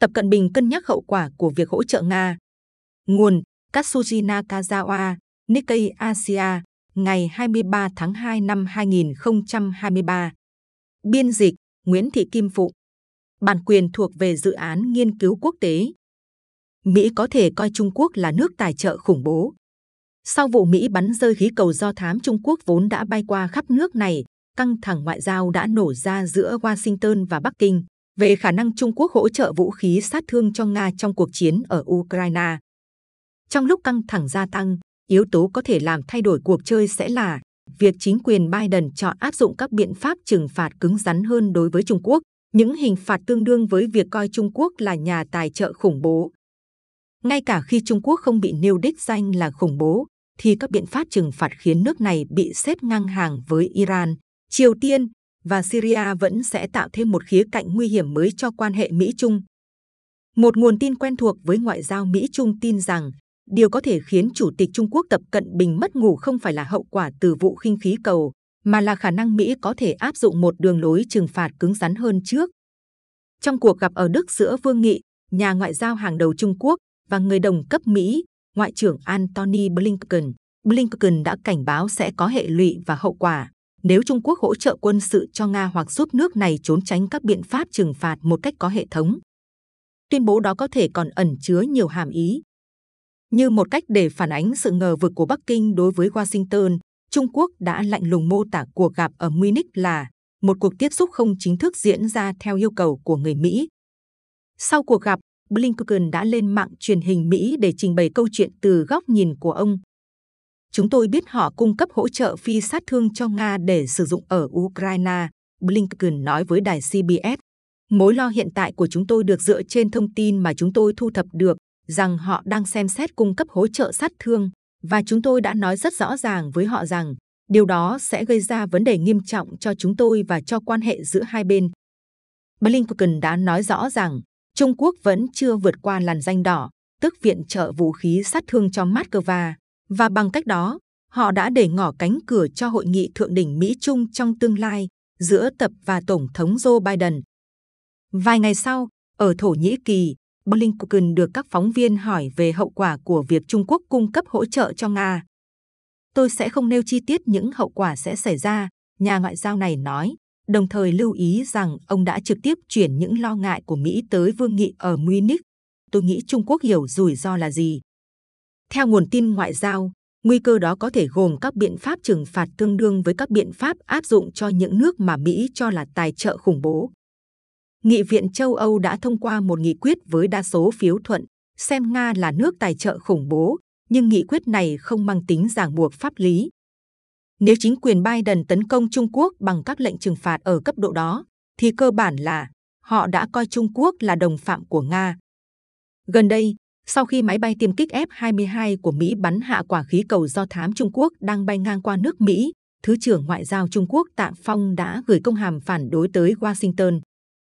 Tập Cận Bình cân nhắc hậu quả của việc hỗ trợ Nga. Nguồn Katsuji Nakazawa, Nikkei Asia, ngày 23 tháng 2 năm 2023. Biên dịch Nguyễn Thị Kim Phụ. Bản quyền thuộc về dự án nghiên cứu quốc tế. Mỹ có thể coi Trung Quốc là nước tài trợ khủng bố. Sau vụ Mỹ bắn rơi khí cầu do thám Trung Quốc vốn đã bay qua khắp nước này, căng thẳng ngoại giao đã nổ ra giữa Washington và Bắc Kinh về khả năng Trung Quốc hỗ trợ vũ khí sát thương cho Nga trong cuộc chiến ở Ukraine. Trong lúc căng thẳng gia tăng, yếu tố có thể làm thay đổi cuộc chơi sẽ là việc chính quyền Biden chọn áp dụng các biện pháp trừng phạt cứng rắn hơn đối với Trung Quốc, những hình phạt tương đương với việc coi Trung Quốc là nhà tài trợ khủng bố. Ngay cả khi Trung Quốc không bị nêu đích danh là khủng bố, thì các biện pháp trừng phạt khiến nước này bị xếp ngang hàng với Iran, Triều Tiên và Syria vẫn sẽ tạo thêm một khía cạnh nguy hiểm mới cho quan hệ Mỹ-Trung. Một nguồn tin quen thuộc với ngoại giao Mỹ-Trung tin rằng điều có thể khiến Chủ tịch Trung Quốc Tập Cận Bình mất ngủ không phải là hậu quả từ vụ khinh khí cầu, mà là khả năng Mỹ có thể áp dụng một đường lối trừng phạt cứng rắn hơn trước. Trong cuộc gặp ở Đức giữa Vương Nghị, nhà ngoại giao hàng đầu Trung Quốc và người đồng cấp Mỹ, Ngoại trưởng Antony Blinken, Blinken đã cảnh báo sẽ có hệ lụy và hậu quả nếu Trung Quốc hỗ trợ quân sự cho Nga hoặc giúp nước này trốn tránh các biện pháp trừng phạt một cách có hệ thống. Tuyên bố đó có thể còn ẩn chứa nhiều hàm ý. Như một cách để phản ánh sự ngờ vực của Bắc Kinh đối với Washington, Trung Quốc đã lạnh lùng mô tả cuộc gặp ở Munich là một cuộc tiếp xúc không chính thức diễn ra theo yêu cầu của người Mỹ. Sau cuộc gặp, Blinken đã lên mạng truyền hình Mỹ để trình bày câu chuyện từ góc nhìn của ông. Chúng tôi biết họ cung cấp hỗ trợ phi sát thương cho Nga để sử dụng ở Ukraine, Blinken nói với đài CBS. Mối lo hiện tại của chúng tôi được dựa trên thông tin mà chúng tôi thu thập được rằng họ đang xem xét cung cấp hỗ trợ sát thương và chúng tôi đã nói rất rõ ràng với họ rằng điều đó sẽ gây ra vấn đề nghiêm trọng cho chúng tôi và cho quan hệ giữa hai bên. Blinken đã nói rõ rằng Trung Quốc vẫn chưa vượt qua làn danh đỏ, tức viện trợ vũ khí sát thương cho Moscow, và bằng cách đó, họ đã để ngỏ cánh cửa cho hội nghị thượng đỉnh Mỹ-Trung trong tương lai giữa Tập và Tổng thống Joe Biden. Vài ngày sau, ở Thổ Nhĩ Kỳ, Blinken được các phóng viên hỏi về hậu quả của việc Trung Quốc cung cấp hỗ trợ cho Nga. Tôi sẽ không nêu chi tiết những hậu quả sẽ xảy ra, nhà ngoại giao này nói, đồng thời lưu ý rằng ông đã trực tiếp chuyển những lo ngại của Mỹ tới vương nghị ở Munich. Tôi nghĩ Trung Quốc hiểu rủi ro là gì. Theo nguồn tin ngoại giao, nguy cơ đó có thể gồm các biện pháp trừng phạt tương đương với các biện pháp áp dụng cho những nước mà Mỹ cho là tài trợ khủng bố. Nghị viện châu Âu đã thông qua một nghị quyết với đa số phiếu thuận, xem Nga là nước tài trợ khủng bố, nhưng nghị quyết này không mang tính ràng buộc pháp lý. Nếu chính quyền Biden tấn công Trung Quốc bằng các lệnh trừng phạt ở cấp độ đó, thì cơ bản là họ đã coi Trung Quốc là đồng phạm của Nga. Gần đây, sau khi máy bay tiêm kích F-22 của Mỹ bắn hạ quả khí cầu do thám Trung Quốc đang bay ngang qua nước Mỹ, Thứ trưởng Ngoại giao Trung Quốc Tạ Phong đã gửi công hàm phản đối tới Washington.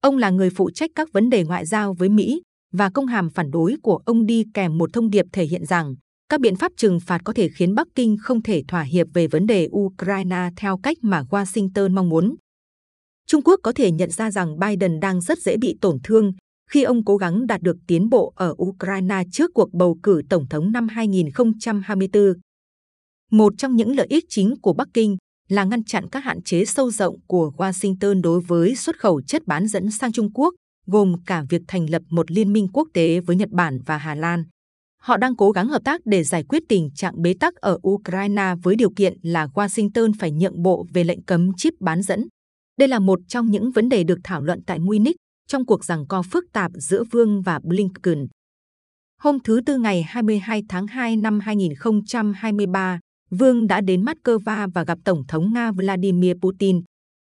Ông là người phụ trách các vấn đề ngoại giao với Mỹ và công hàm phản đối của ông đi kèm một thông điệp thể hiện rằng các biện pháp trừng phạt có thể khiến Bắc Kinh không thể thỏa hiệp về vấn đề Ukraine theo cách mà Washington mong muốn. Trung Quốc có thể nhận ra rằng Biden đang rất dễ bị tổn thương khi ông cố gắng đạt được tiến bộ ở Ukraine trước cuộc bầu cử tổng thống năm 2024. Một trong những lợi ích chính của Bắc Kinh là ngăn chặn các hạn chế sâu rộng của Washington đối với xuất khẩu chất bán dẫn sang Trung Quốc, gồm cả việc thành lập một liên minh quốc tế với Nhật Bản và Hà Lan. Họ đang cố gắng hợp tác để giải quyết tình trạng bế tắc ở Ukraine với điều kiện là Washington phải nhượng bộ về lệnh cấm chip bán dẫn. Đây là một trong những vấn đề được thảo luận tại Munich trong cuộc giằng co phức tạp giữa Vương và Blinken. Hôm thứ Tư ngày 22 tháng 2 năm 2023, Vương đã đến Moscow và gặp Tổng thống Nga Vladimir Putin.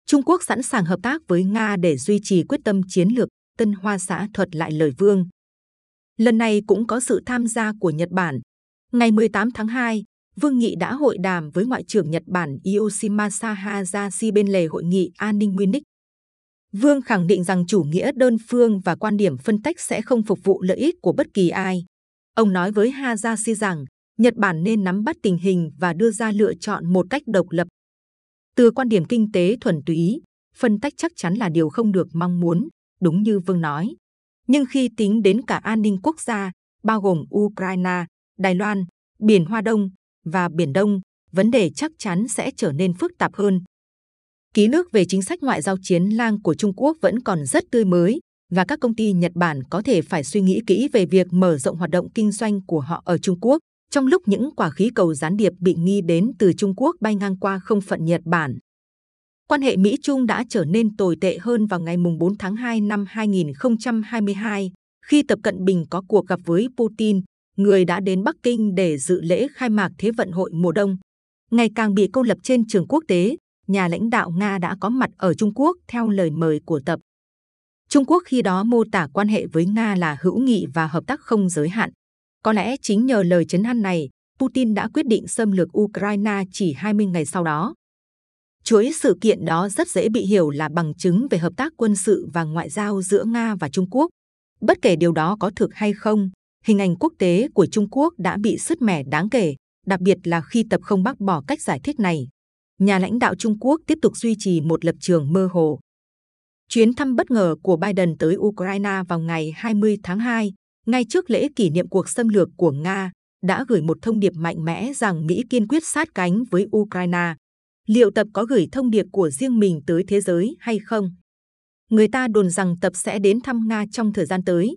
Trung Quốc sẵn sàng hợp tác với Nga để duy trì quyết tâm chiến lược, Tân Hoa xã thuật lại lời Vương. Lần này cũng có sự tham gia của Nhật Bản. Ngày 18 tháng 2, Vương Nghị đã hội đàm với Ngoại trưởng Nhật Bản Yoshimasa Hayashi bên lề hội nghị an ninh Munich. Vương khẳng định rằng chủ nghĩa đơn phương và quan điểm phân tách sẽ không phục vụ lợi ích của bất kỳ ai. Ông nói với Hayashi rằng Nhật Bản nên nắm bắt tình hình và đưa ra lựa chọn một cách độc lập. Từ quan điểm kinh tế thuần túy, phân tách chắc chắn là điều không được mong muốn, đúng như Vương nói. Nhưng khi tính đến cả an ninh quốc gia, bao gồm Ukraine, Đài Loan, Biển Hoa Đông và Biển Đông, vấn đề chắc chắn sẽ trở nên phức tạp hơn. Ký nước về chính sách ngoại giao chiến lang của Trung Quốc vẫn còn rất tươi mới và các công ty Nhật Bản có thể phải suy nghĩ kỹ về việc mở rộng hoạt động kinh doanh của họ ở Trung Quốc trong lúc những quả khí cầu gián điệp bị nghi đến từ Trung Quốc bay ngang qua không phận Nhật Bản. Quan hệ Mỹ-Trung đã trở nên tồi tệ hơn vào ngày 4 tháng 2 năm 2022 khi Tập Cận Bình có cuộc gặp với Putin, người đã đến Bắc Kinh để dự lễ khai mạc Thế vận hội mùa đông. Ngày càng bị cô lập trên trường quốc tế, nhà lãnh đạo Nga đã có mặt ở Trung Quốc theo lời mời của Tập. Trung Quốc khi đó mô tả quan hệ với Nga là hữu nghị và hợp tác không giới hạn. Có lẽ chính nhờ lời chấn an này, Putin đã quyết định xâm lược Ukraine chỉ 20 ngày sau đó. Chuỗi sự kiện đó rất dễ bị hiểu là bằng chứng về hợp tác quân sự và ngoại giao giữa Nga và Trung Quốc. Bất kể điều đó có thực hay không, hình ảnh quốc tế của Trung Quốc đã bị sứt mẻ đáng kể, đặc biệt là khi tập không bác bỏ cách giải thích này. Nhà lãnh đạo Trung Quốc tiếp tục duy trì một lập trường mơ hồ. Chuyến thăm bất ngờ của Biden tới Ukraine vào ngày 20 tháng 2, ngay trước lễ kỷ niệm cuộc xâm lược của Nga, đã gửi một thông điệp mạnh mẽ rằng Mỹ kiên quyết sát cánh với Ukraine. Liệu Tập có gửi thông điệp của riêng mình tới thế giới hay không? Người ta đồn rằng Tập sẽ đến thăm Nga trong thời gian tới.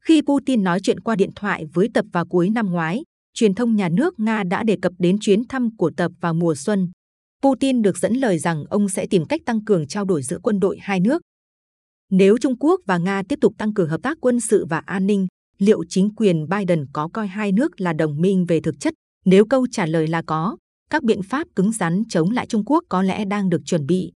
Khi Putin nói chuyện qua điện thoại với Tập vào cuối năm ngoái, truyền thông nhà nước Nga đã đề cập đến chuyến thăm của Tập vào mùa xuân. Putin được dẫn lời rằng ông sẽ tìm cách tăng cường trao đổi giữa quân đội hai nước. Nếu Trung Quốc và Nga tiếp tục tăng cường hợp tác quân sự và an ninh, liệu chính quyền Biden có coi hai nước là đồng minh về thực chất? Nếu câu trả lời là có, các biện pháp cứng rắn chống lại Trung Quốc có lẽ đang được chuẩn bị.